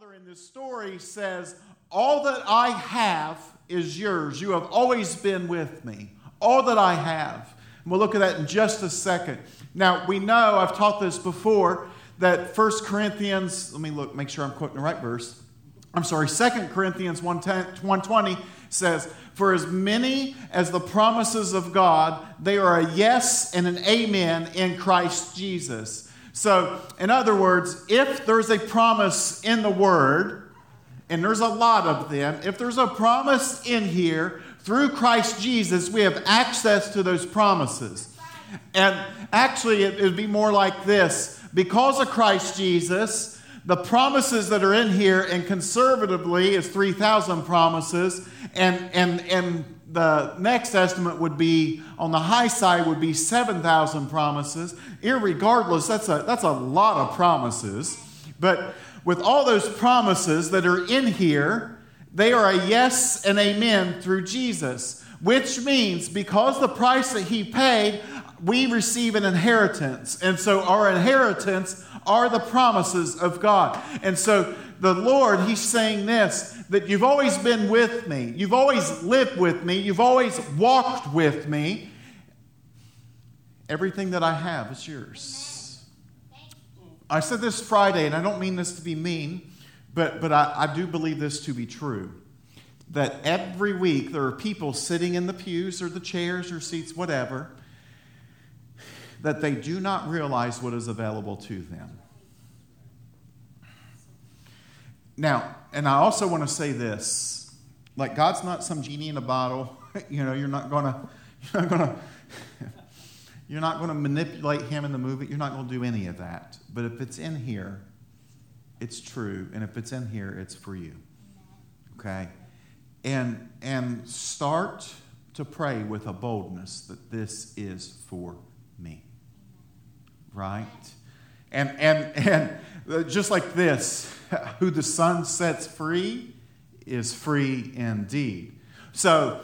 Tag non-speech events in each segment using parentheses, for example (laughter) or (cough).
father in this story says, All that I have is yours. You have always been with me. All that I have. And we'll look at that in just a second. Now, we know, I've taught this before, that 1 Corinthians, let me look, make sure I'm quoting the right verse. I'm sorry, 2 Corinthians 120 says, For as many as the promises of God, they are a yes and an amen in Christ Jesus. So, in other words, if there's a promise in the Word, and there's a lot of them, if there's a promise in here through Christ Jesus, we have access to those promises. And actually, it would be more like this because of Christ Jesus, the promises that are in here, and conservatively is 3,000 promises, and, and, and the next estimate would be on the high side would be 7,000 promises. Irregardless, that's a, that's a lot of promises. But with all those promises that are in here, they are a yes and amen through Jesus, which means because the price that he paid, we receive an inheritance. And so our inheritance are the promises of God. And so the Lord, He's saying this that you've always been with me, you've always lived with me, you've always walked with me. Everything that I have is yours. I said this Friday, and I don't mean this to be mean, but, but I, I do believe this to be true. That every week there are people sitting in the pews or the chairs or seats, whatever, that they do not realize what is available to them. Now, and I also want to say this like, God's not some genie in a bottle. (laughs) you know, you're not going (laughs) to, you're not going (laughs) to, you're not going to manipulate him in the movie. You're not going to do any of that. But if it's in here, it's true. And if it's in here, it's for you. Okay? And, and start to pray with a boldness that this is for me. Right? And, and, and just like this, (laughs) who the Son sets free is free indeed. So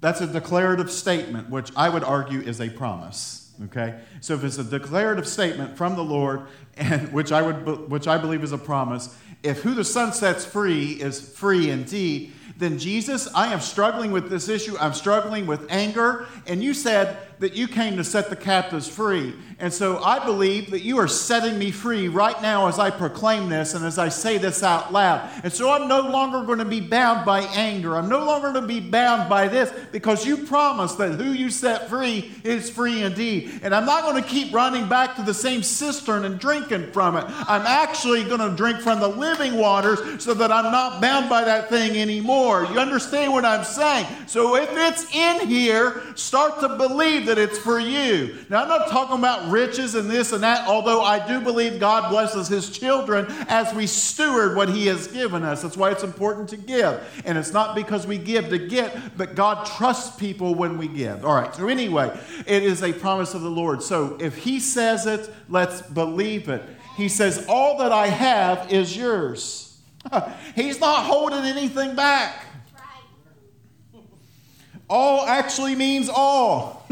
that's a declarative statement, which I would argue is a promise. Okay? So if it's a declarative statement from the Lord, (laughs) and which I would which I believe is a promise, if who the Son sets free is free indeed, then Jesus, I am struggling with this issue. I'm struggling with anger, and you said that you came to set the captives free. And so I believe that you are setting me free right now as I proclaim this and as I say this out loud. And so I'm no longer going to be bound by anger. I'm no longer going to be bound by this because you promised that who you set free is free indeed. And I'm not going to keep running back to the same cistern and drinking from it. I'm actually going to drink from the living waters so that I'm not bound by that thing anymore. You understand what I'm saying? So if it's in here, start to believe that it's for you. Now, I'm not talking about riches and this and that, although I do believe God blesses his children as we steward what he has given us. That's why it's important to give. And it's not because we give to get, but God trusts people when we give. All right, so anyway, it is a promise of the Lord. So if he says it, let's believe it. He says, All that I have is yours. (laughs) He's not holding anything back. All actually means all. (laughs)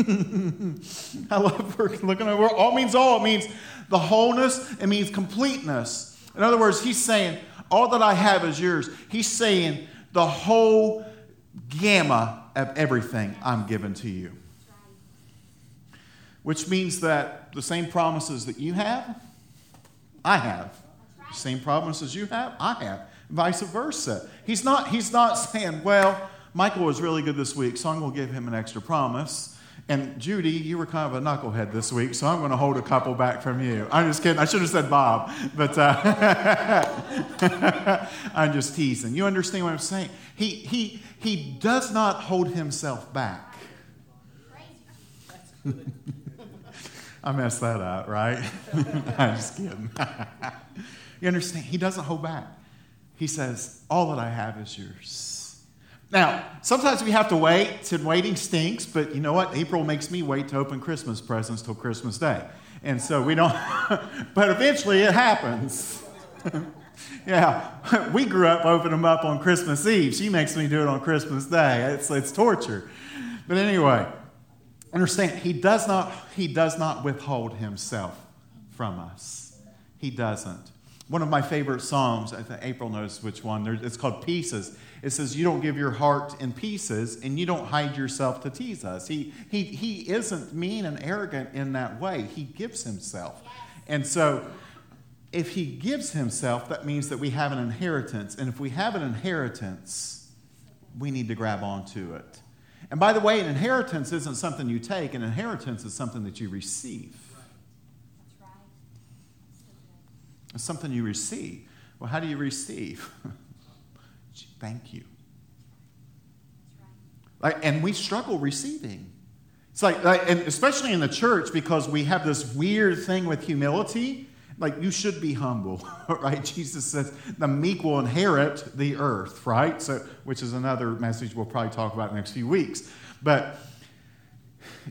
I love looking over. All means all. It means the wholeness. It means completeness. In other words, he's saying, all that I have is yours. He's saying the whole gamma of everything I'm given to you. Which means that the same promises that you have, I have. The same promises you have, I have. Vice versa. He's not, he's not saying, well, Michael was really good this week, so I'm going to give him an extra promise. And Judy, you were kind of a knucklehead this week, so I'm going to hold a couple back from you. I'm just kidding. I should have said Bob, but uh, (laughs) I'm just teasing. You understand what I'm saying? He, he, he does not hold himself back. (laughs) I messed that up, right? (laughs) I'm just kidding. you understand? He doesn't hold back. He says, All that I have is yours. Now, sometimes we have to wait, and waiting stinks, but you know what? April makes me wait to open Christmas presents till Christmas Day. And so we don't, (laughs) but eventually it happens. (laughs) yeah, we grew up opening them up on Christmas Eve. She makes me do it on Christmas Day. It's, it's torture. But anyway, understand, he does, not, he does not withhold himself from us. He doesn't. One of my favorite songs, I think April knows which one, it's called Pieces. It says, You don't give your heart in pieces and you don't hide yourself to tease us. He, he, he isn't mean and arrogant in that way, he gives himself. And so, if he gives himself, that means that we have an inheritance. And if we have an inheritance, we need to grab onto it. And by the way, an inheritance isn't something you take, an inheritance is something that you receive. It's something you receive. Well, how do you receive? (laughs) Thank you. Like, and we struggle receiving. It's like, like, and especially in the church, because we have this weird thing with humility. Like, you should be humble, (laughs) right? Jesus says the meek will inherit the earth, right? So, which is another message we'll probably talk about next few weeks. But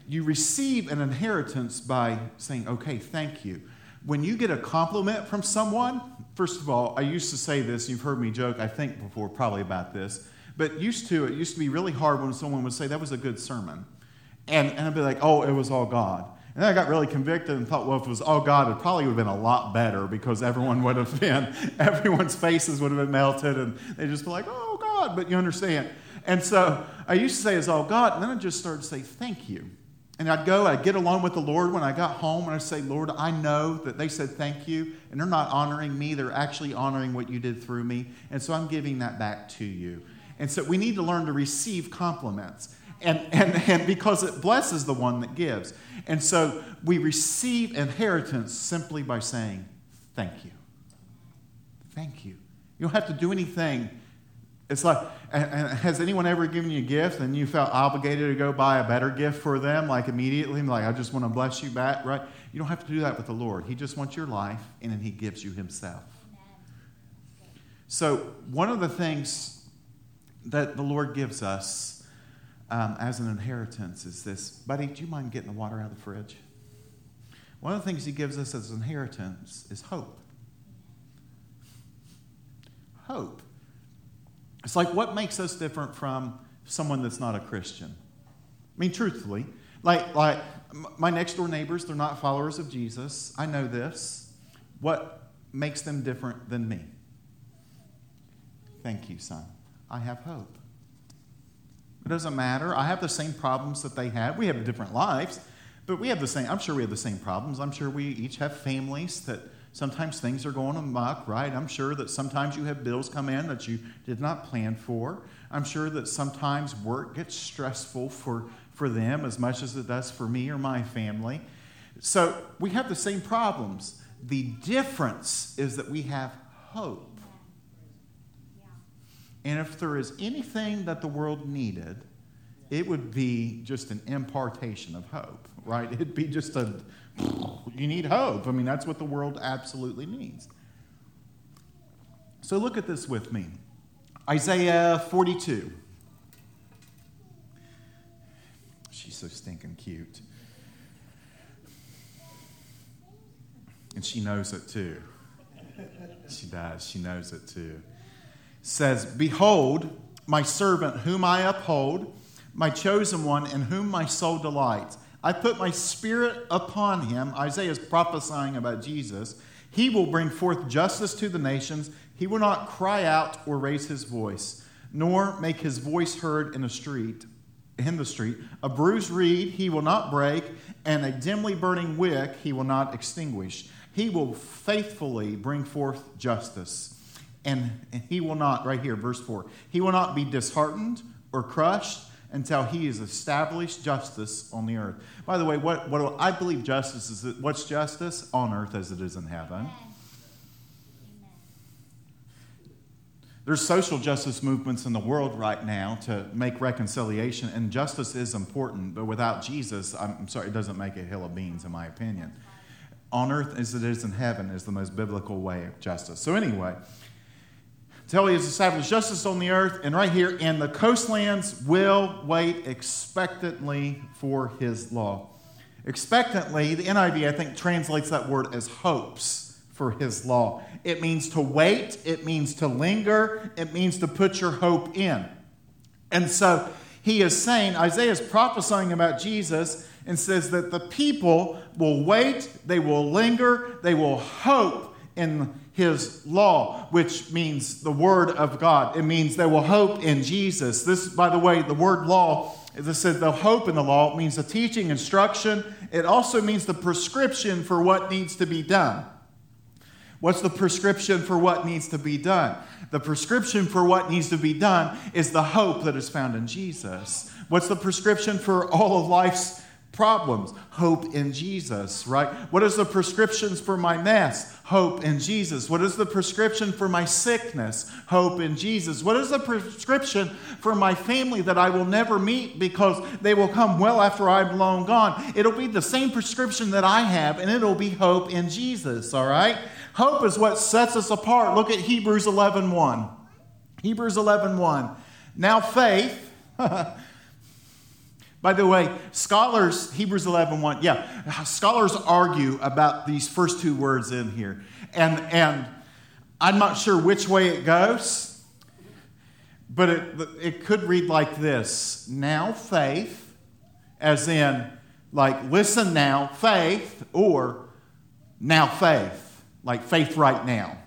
you receive an inheritance by saying, okay, thank you when you get a compliment from someone, first of all, I used to say this, you've heard me joke, I think, before, probably about this, but used to, it used to be really hard when someone would say, that was a good sermon. And, and I'd be like, oh, it was all God. And then I got really convicted and thought, well, if it was all God, it probably would have been a lot better because everyone would have been, (laughs) everyone's faces would have been melted and they'd just be like, oh, God, but you understand. And so I used to say it's all God, and then I just started to say, thank you. And I'd go, I'd get along with the Lord when I got home, and I'd say, Lord, I know that they said thank you, and they're not honoring me, they're actually honoring what you did through me. And so I'm giving that back to you. And so we need to learn to receive compliments. And, and, and because it blesses the one that gives. And so we receive inheritance simply by saying, Thank you. Thank you. You don't have to do anything it's like, has anyone ever given you a gift and you felt obligated to go buy a better gift for them, like immediately? Like, I just want to bless you back, right? You don't have to do that with the Lord. He just wants your life, and then He gives you Himself. So, one of the things that the Lord gives us um, as an inheritance is this Buddy, do you mind getting the water out of the fridge? One of the things He gives us as an inheritance is hope. Hope. It's like, what makes us different from someone that's not a Christian? I mean, truthfully, like, like my next door neighbors, they're not followers of Jesus. I know this. What makes them different than me? Thank you, son. I have hope. It doesn't matter. I have the same problems that they have. We have different lives, but we have the same, I'm sure we have the same problems. I'm sure we each have families that Sometimes things are going amok, right? I'm sure that sometimes you have bills come in that you did not plan for. I'm sure that sometimes work gets stressful for, for them as much as it does for me or my family. So we have the same problems. The difference is that we have hope. And if there is anything that the world needed, it would be just an impartation of hope, right? It'd be just a (laughs) you need hope. I mean, that's what the world absolutely needs. So look at this with me Isaiah 42. She's so stinking cute. And she knows it too. She does. She knows it too. Says, Behold, my servant whom I uphold, my chosen one in whom my soul delights. I put my spirit upon him. Isaiah is prophesying about Jesus. He will bring forth justice to the nations. He will not cry out or raise his voice, nor make his voice heard in the street. In the street, a bruised reed he will not break, and a dimly burning wick he will not extinguish. He will faithfully bring forth justice, and he will not, right here, verse 4, he will not be disheartened or crushed until he has established justice on the earth. By the way, what, what I believe justice is that what's justice on earth as it is in heaven. There's social justice movements in the world right now to make reconciliation, and justice is important, but without Jesus, I'm sorry, it doesn't make a hill of beans, in my opinion. On earth as it is in heaven is the most biblical way of justice. So, anyway, till he has established justice on the earth. And right here, and the coastlands will wait expectantly for his law. Expectantly, the NIV, I think, translates that word as hopes for his law. It means to wait, it means to linger, it means to put your hope in. And so he is saying, Isaiah is prophesying about Jesus and says that the people will wait, they will linger, they will hope in his law, which means the word of God. It means they will hope in Jesus. This, by the way, the word law, I said, they'll hope in the law. It means the teaching, instruction. It also means the prescription for what needs to be done. What's the prescription for what needs to be done? The prescription for what needs to be done is the hope that is found in Jesus. What's the prescription for all of life's problems? Hope in Jesus, right? What is the prescriptions for my mess? Hope in Jesus. What is the prescription for my sickness? Hope in Jesus. What is the prescription for my family that I will never meet because they will come well after I'm long gone? It'll be the same prescription that I have, and it'll be hope in Jesus, all right? Hope is what sets us apart. Look at Hebrews 11 1. Hebrews 11 1. Now faith. (laughs) By the way, scholars, Hebrews 11 1, yeah, scholars argue about these first two words in here. And, and I'm not sure which way it goes, but it, it could read like this Now faith, as in, like, listen now, faith, or now faith like faith right now.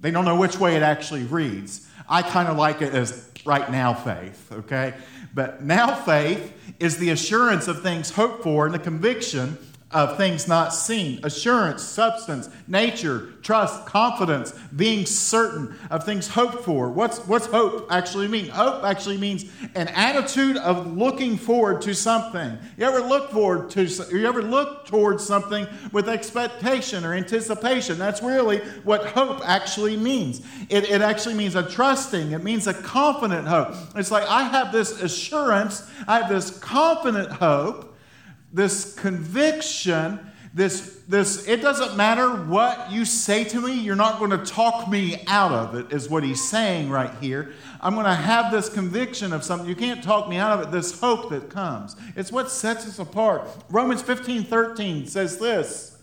They don't know which way it actually reads. I kind of like it as right now faith, okay? But now faith is the assurance of things hoped for and the conviction of things not seen assurance, substance, nature, trust, confidence, being certain of things hoped for. What's, what's hope actually mean? Hope actually means an attitude of looking forward to something. You ever look forward to, you ever look towards something with expectation or anticipation? That's really what hope actually means. It, it actually means a trusting, it means a confident hope. It's like I have this assurance, I have this confident hope this conviction, this, this, it doesn't matter what you say to me, you're not going to talk me out of it, is what he's saying right here. I'm going to have this conviction of something. You can't talk me out of it, this hope that comes. It's what sets us apart. Romans 15 13 says this.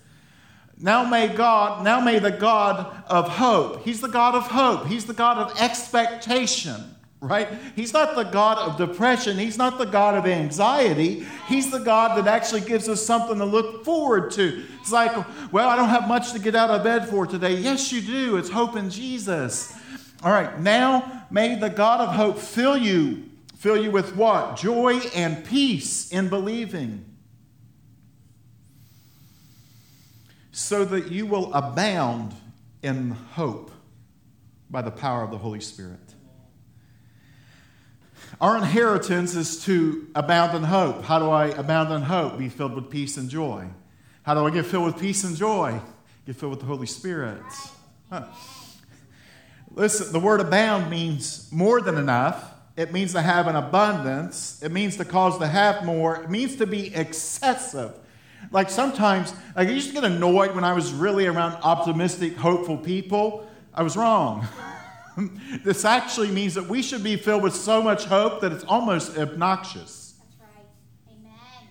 Now may God, now may the God of hope, He's the God of hope, He's the God of expectation right? He's not the God of depression. He's not the God of anxiety. He's the God that actually gives us something to look forward to. It's like, well, I don't have much to get out of bed for today. Yes, you do. It's hope in Jesus. All right, now may the God of hope fill you. Fill you with what? Joy and peace in believing. So that you will abound in hope by the power of the Holy Spirit. Our inheritance is to abound in hope. How do I abound in hope? Be filled with peace and joy. How do I get filled with peace and joy? Get filled with the Holy Spirit. Huh. Listen, the word abound means more than enough. It means to have an abundance. It means to cause to have more. It means to be excessive. Like sometimes, like I used to get annoyed when I was really around optimistic, hopeful people. I was wrong. (laughs) (laughs) this actually means that we should be filled with so much hope that it's almost obnoxious. That's right. Amen.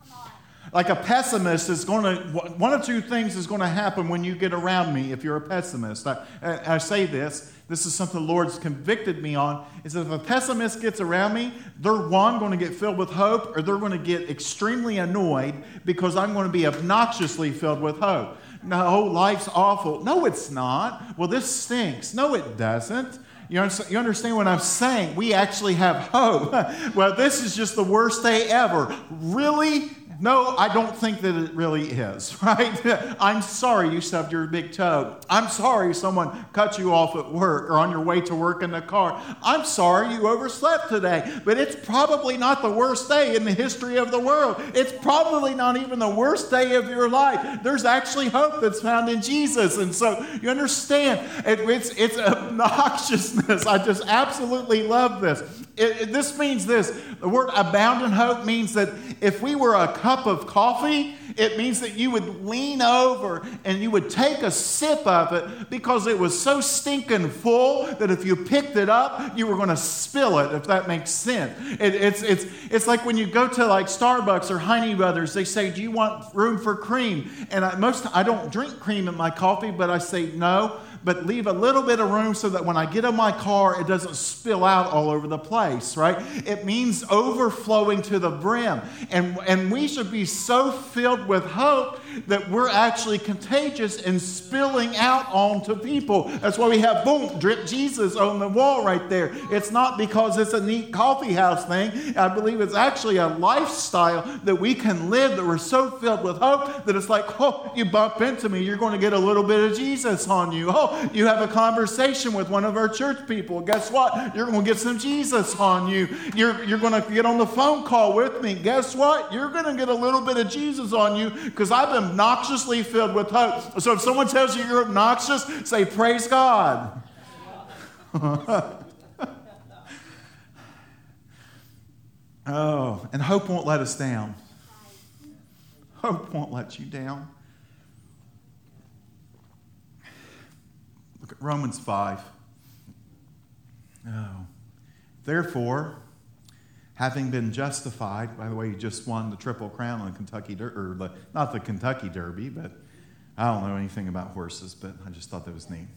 Come on. Like a pessimist is going to, one of two things is going to happen when you get around me if you're a pessimist. I, I say this, this is something the Lord's convicted me on, is that if a pessimist gets around me, they're one, going to get filled with hope, or they're going to get extremely annoyed because I'm going to be obnoxiously filled with hope no, life's awful. No, it's not. Well, this stinks. No, it doesn't. You understand what I'm saying? We actually have hope. (laughs) well, this is just the worst day ever. Really? No, I don't think that it really is, (laughs) right? I'm sorry you stubbed your big toe. I'm sorry someone cut you off at work or on your way to work in the car. I'm sorry you overslept today, but it's probably not the worst day in the history of the world. It's probably not even the worst day of your life. There's actually hope that's found in Jesus. And so you understand, it, it's, it's (laughs) obnoxiousness. I just absolutely love this. It, it, this means this the word abound in hope means that if we were a cup of coffee, it means that you would lean over and you would take a sip of it because it was so stinking full that if you picked it up, you were going to spill it, if that makes sense. It, it's, it's, it's like when you go to like Starbucks or Heine Brothers, they say, Do you want room for cream? And I, most, I don't drink cream in my coffee, but I say no but leave a little bit of room so that when I get in my car, it doesn't spill out all over the place, right? It means overflowing to the brim. And, and we should be so filled with hope that we're actually contagious and spilling out onto people. That's why we have boom, drip Jesus on the wall right there. It's not because it's a neat coffee house thing. I believe it's actually a lifestyle that we can live that we're so filled with hope that it's like, oh, you bump into me, you're going to get a little bit of Jesus on you. Oh, you have a conversation with one of our church people. Guess what? You're going to get some Jesus on you. You're, you're going to get on the phone call with me. Guess what? You're going to get a little bit of Jesus on you because I'm obnoxiously filled with hope. So if someone tells you you're obnoxious, say, Praise God. (laughs) oh, and hope won't let us down. Hope won't let you down. Look at Romans 5. Oh. Therefore, having been justified, by the way, he just won the Triple Crown on Kentucky Derby, or the, not the Kentucky Derby, but I don't know anything about horses, but I just thought that was neat.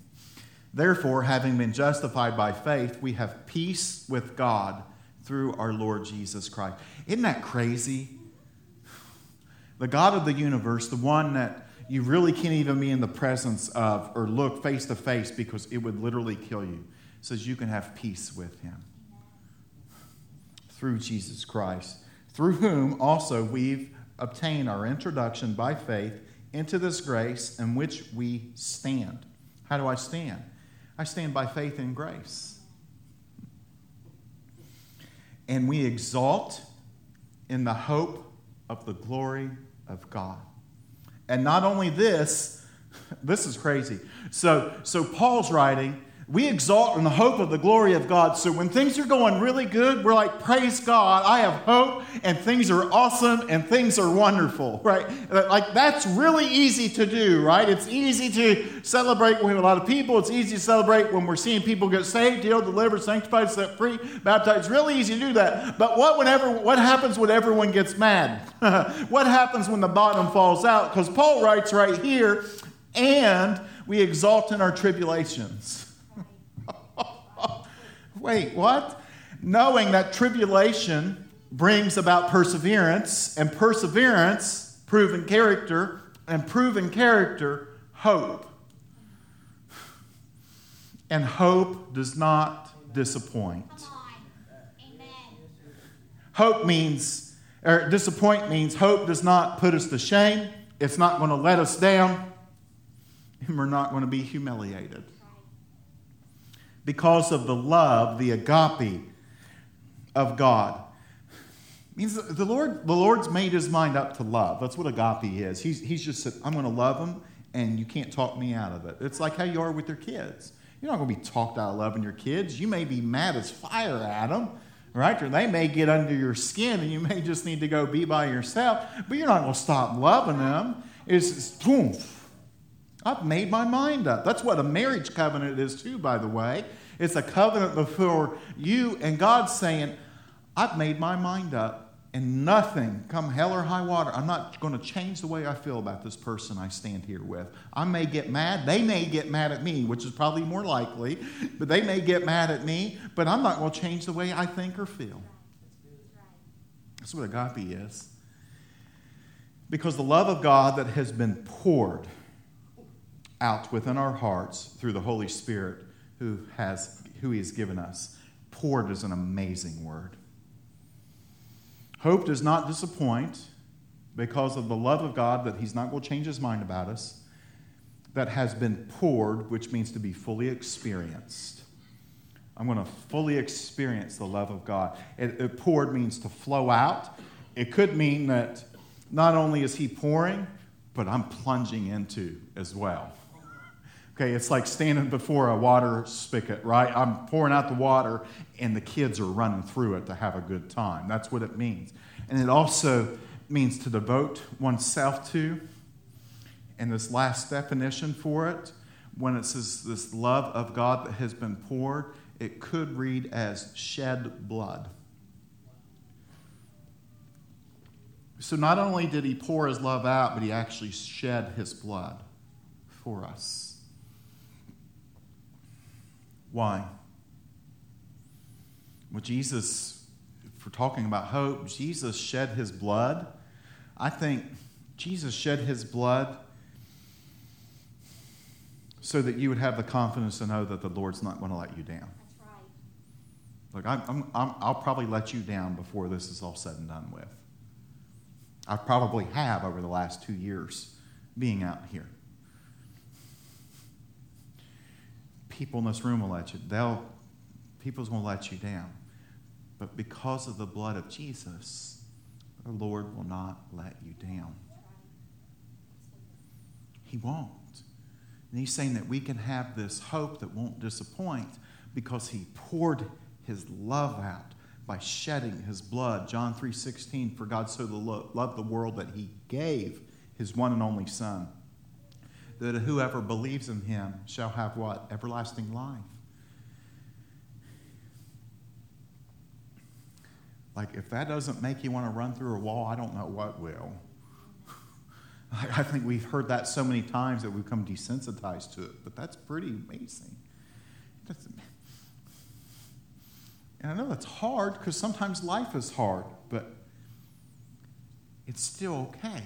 Therefore, having been justified by faith, we have peace with God through our Lord Jesus Christ. Isn't that crazy? The God of the universe, the one that you really can't even be in the presence of or look face to face because it would literally kill you, says you can have peace with him through Jesus Christ, through whom also we've obtained our introduction by faith into this grace in which we stand. How do I stand? I stand by faith in grace. And we exalt in the hope of the glory of God. And not only this, (laughs) this is crazy. So, so Paul's writing, we exalt in the hope of the glory of God. So when things are going really good, we're like, praise God, I have hope, and things are awesome, and things are wonderful, right? Like that's really easy to do, right? It's easy to celebrate when we have a lot of people. It's easy to celebrate when we're seeing people get saved, healed, delivered, sanctified, set free, baptized. It's really easy to do that. But what whenever what happens when everyone gets mad? (laughs) what happens when the bottom falls out? Because Paul writes right here, and we exalt in our tribulations. Wait, what? Knowing that tribulation brings about perseverance, and perseverance, proven character, and proven character, hope. And hope does not disappoint. Hope means, or disappoint means hope does not put us to shame. It's not going to let us down, and we're not going to be humiliated because of the love, the agape of God. means the Lord, the Lord's made his mind up to love. That's what agape is. He's, he's just said, I'm going to love them, and you can't talk me out of it. It's like how you are with your kids. You're not going to be talked out of loving your kids. You may be mad as fire at them, right? Or they may get under your skin, and you may just need to go be by yourself, but you're not going to stop loving them. It's, it's boom. I've made my mind up. That's what a marriage covenant is, too, by the way. It's a covenant before you and God saying, I've made my mind up, and nothing, come hell or high water, I'm not going to change the way I feel about this person I stand here with. I may get mad. They may get mad at me, which is probably more likely, but they may get mad at me, but I'm not going to change the way I think or feel. That's what agape is. Because the love of God that has been poured out within our hearts through the Holy Spirit who, has, who He has given us. Poured is an amazing word. Hope does not disappoint because of the love of God that He's not going to change His mind about us, that has been poured, which means to be fully experienced. I'm going to fully experience the love of God. It, it poured means to flow out. It could mean that not only is He pouring, but I'm plunging into as well. Okay, it's like standing before a water spigot, right? I'm pouring out the water and the kids are running through it to have a good time. That's what it means. And it also means to devote oneself to. And this last definition for it, when it says this love of God that has been poured, it could read as shed blood. So not only did he pour his love out, but he actually shed his blood for us. Why? Well, Jesus, for talking about hope, Jesus shed his blood. I think Jesus shed his blood so that you would have the confidence to know that the Lord's not going to let you down. That's. Look, I'm, I'm, I'm, I'll probably let you down before this is all said and done with. I probably have over the last two years being out here. People in this room will let you. They'll, people's going to let you down. But because of the blood of Jesus, the Lord will not let you down. He won't. And he's saying that we can have this hope that won't disappoint because he poured his love out by shedding his blood. John 3:16 for God so loved the world that he gave his one and only son that whoever believes in him shall have what? Everlasting life. Like if that doesn't make you want to run through a wall, I don't know what will. (laughs) I think we've heard that so many times that we've become desensitized to it, but that's pretty amazing. And I know that's hard because sometimes life is hard, but it's still okay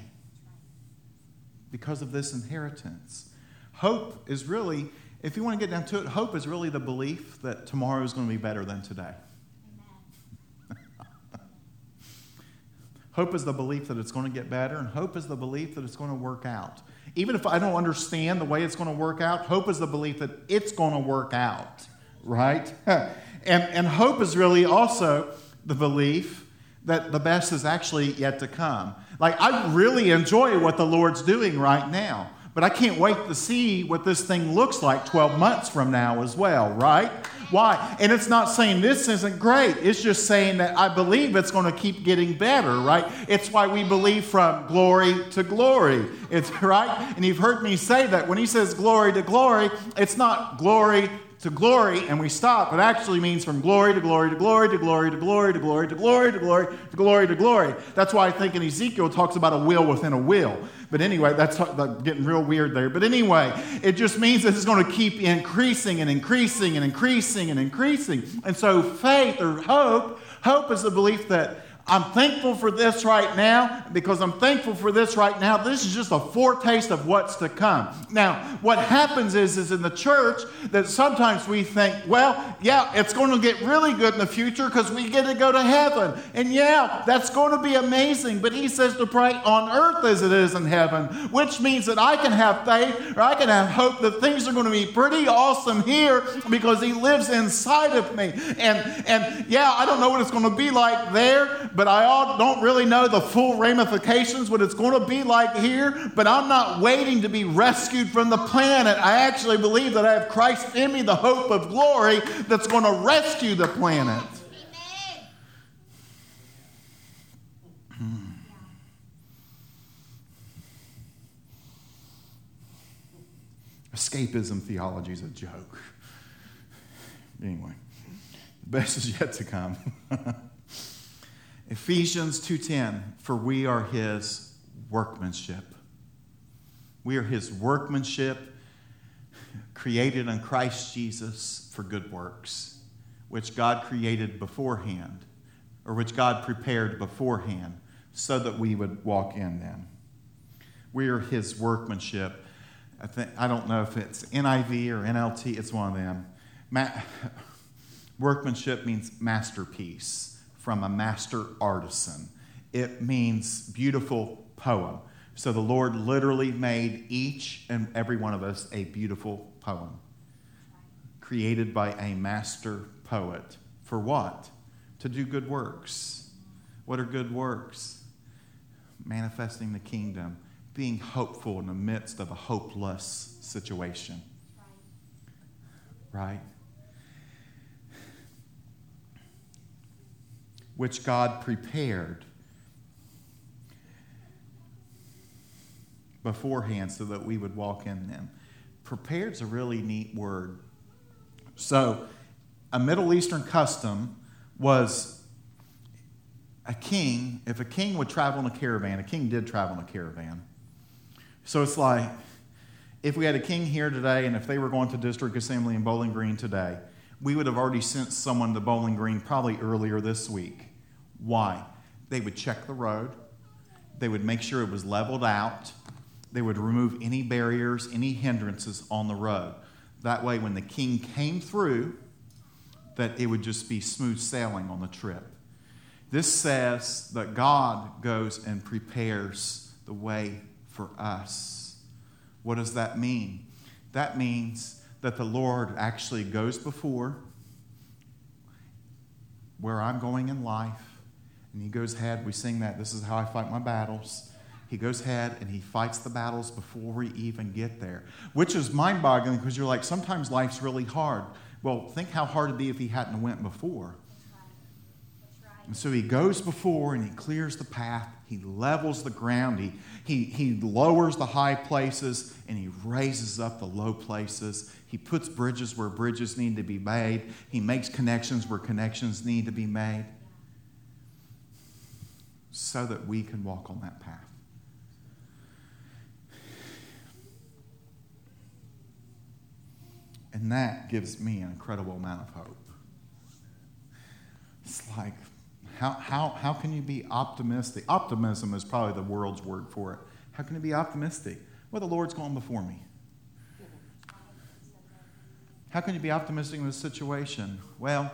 because of this inheritance. Hope is really, if you want to get down to it, hope is really the belief that tomorrow is going to be better than today. Hope is the belief that it's going to get better, and hope is the belief that it's going to work out. Even if I don't understand the way it's going to work out, hope is the belief that it's going to work out, right? (laughs) and, and hope is really also the belief that the best is actually yet to come. Like, I really enjoy what the Lord's doing right now, but I can't wait to see what this thing looks like 12 months from now as well, right? Why? And it's not saying this isn't great. It's just saying that I believe it's going to keep getting better, right? It's why we believe from glory to glory. It's (laughs) right? And you've heard me say that when he says glory to glory, it's not glory to glory and we stop. It actually means from glory to glory to glory to glory to glory to glory to glory to glory to glory to glory. That's why I think in Ezekiel it talks about a wheel within a wheel. But anyway, that's getting real weird there. But anyway, it just means that it's going to keep increasing and increasing and increasing and increasing. And so faith or hope, hope is the belief that I'm thankful for this right now because I'm thankful for this right now. This is just a foretaste of what's to come. Now, what happens is, is in the church that sometimes we think, well, yeah, it's going to get really good in the future because we get to go to heaven. And yeah, that's going to be amazing. But he says to pray on earth as it is in heaven, which means that I can have faith or I can have hope that things are going to be pretty awesome here because he lives inside of me. And, and yeah, I don't know what it's going to be like there but I don't really know the full ramifications, what it's going to be like here. But I'm not waiting to be rescued from the planet. I actually believe that I have Christ in me, the hope of glory that's going to rescue the planet. Hmm. Escapism theology is a joke. Anyway, the best is yet to come. (laughs) Ephesians 2:10 for we are his workmanship. We are his workmanship created in Christ Jesus for good works, which God created beforehand or which God prepared beforehand so that we would walk in them. We are his workmanship. I, think, I don't know if it's NIV or NLT, it's one of them. Ma- (laughs) workmanship means masterpiece from a master artisan. It means beautiful poem. So the Lord literally made each and every one of us a beautiful poem created by a master poet. For what? To do good works. What are good works? Manifesting the kingdom, being hopeful in the midst of a hopeless situation. Right? Which God prepared beforehand so that we would walk in them. Prepared is a really neat word. So, a Middle Eastern custom was a king, if a king would travel in a caravan, a king did travel in a caravan. So it's like if we had a king here today and if they were going to district assembly in Bowling Green today, we would have already sent someone to Bowling Green probably earlier this week. Why? They would check the road They would make sure it was leveled out. They would remove any barriers, any hindrances on the road. That way, when the king came through, that it would just be smooth sailing on the trip. This says that God goes and prepares the way for us. What does that mean? That means that the Lord actually goes before where I'm going in life, and He goes ahead. We sing that, This is how I fight my battles. He goes ahead and he fights the battles before we even get there, which is mind boggling because you're like, sometimes life's really hard. Well, think how hard it'd be if he hadn't went before. And so he goes before and he clears the path. He levels the ground. He, he, he lowers the high places and he raises up the low places. He puts bridges where bridges need to be made. He makes connections where connections need to be made so that we can walk on that path. And that gives me an incredible amount of hope. It's like, how, how, how can you be optimistic? Optimism is probably the world's word for it. How can you be optimistic? Well, the Lord's gone before me. How can you be optimistic in this situation? Well,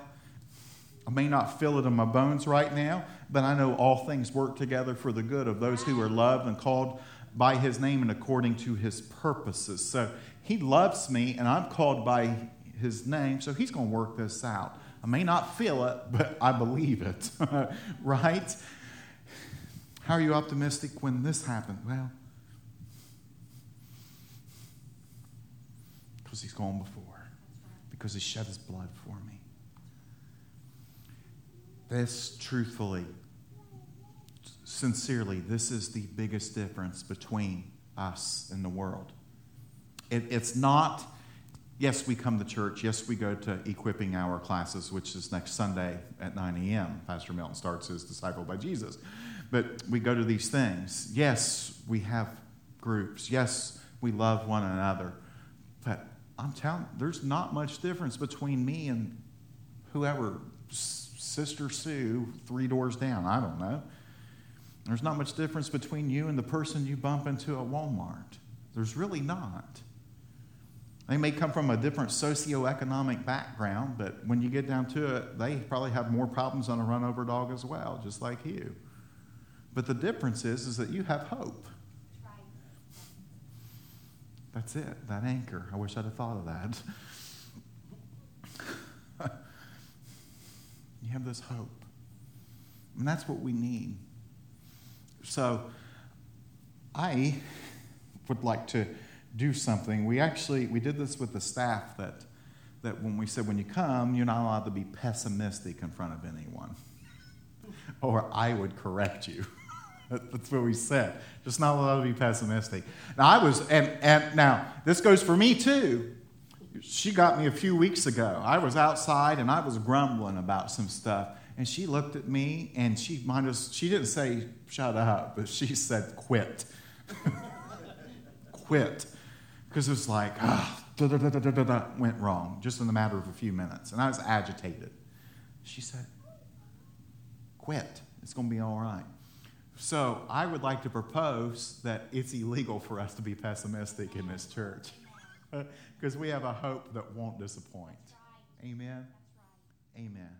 I may not feel it in my bones right now, but I know all things work together for the good of those who are loved and called by his name and according to his purposes. So he loves me, and I'm called by his name, so he's going to work this out. I may not feel it, but I believe it, (laughs) right? How are you optimistic when this happened? Well, because he's gone before, because he shed his blood for me. This, truthfully, sincerely, this is the biggest difference between us and the world. It, it's not, yes, we come to church. Yes, we go to equipping hour classes, which is next Sunday at 9 a.m. Pastor Milton starts his Disciple by Jesus. But we go to these things. Yes, we have groups. Yes, we love one another. But I'm telling there's not much difference between me and whoever, Sister Sue, three doors down. I don't know. There's not much difference between you and the person you bump into at Walmart. There's really not. They may come from a different socioeconomic background, but when you get down to it, they probably have more problems on a run over dog as well, just like you. But the difference is, is that you have hope. That's it, that anchor. I wish I'd have thought of that. (laughs) you have this hope. And that's what we need. So I would like to do something. We actually we did this with the staff that that when we said when you come, you're not allowed to be pessimistic in front of anyone. (laughs) or I would correct you. That's what we said. Just not allowed to be pessimistic. Now I was and and now this goes for me too. She got me a few weeks ago. I was outside and I was grumbling about some stuff. And she looked at me and she might she didn't say shut up, but she said quit. (laughs) quit because it was like, ah, went wrong just in the matter of a few minutes. And I was agitated. She said, quit. It's going to be all right. So I would like to propose that it's illegal for us to be pessimistic in this church (laughs) because we have a hope that won't disappoint. Amen. Amen.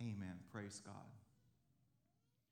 Amen. Praise God.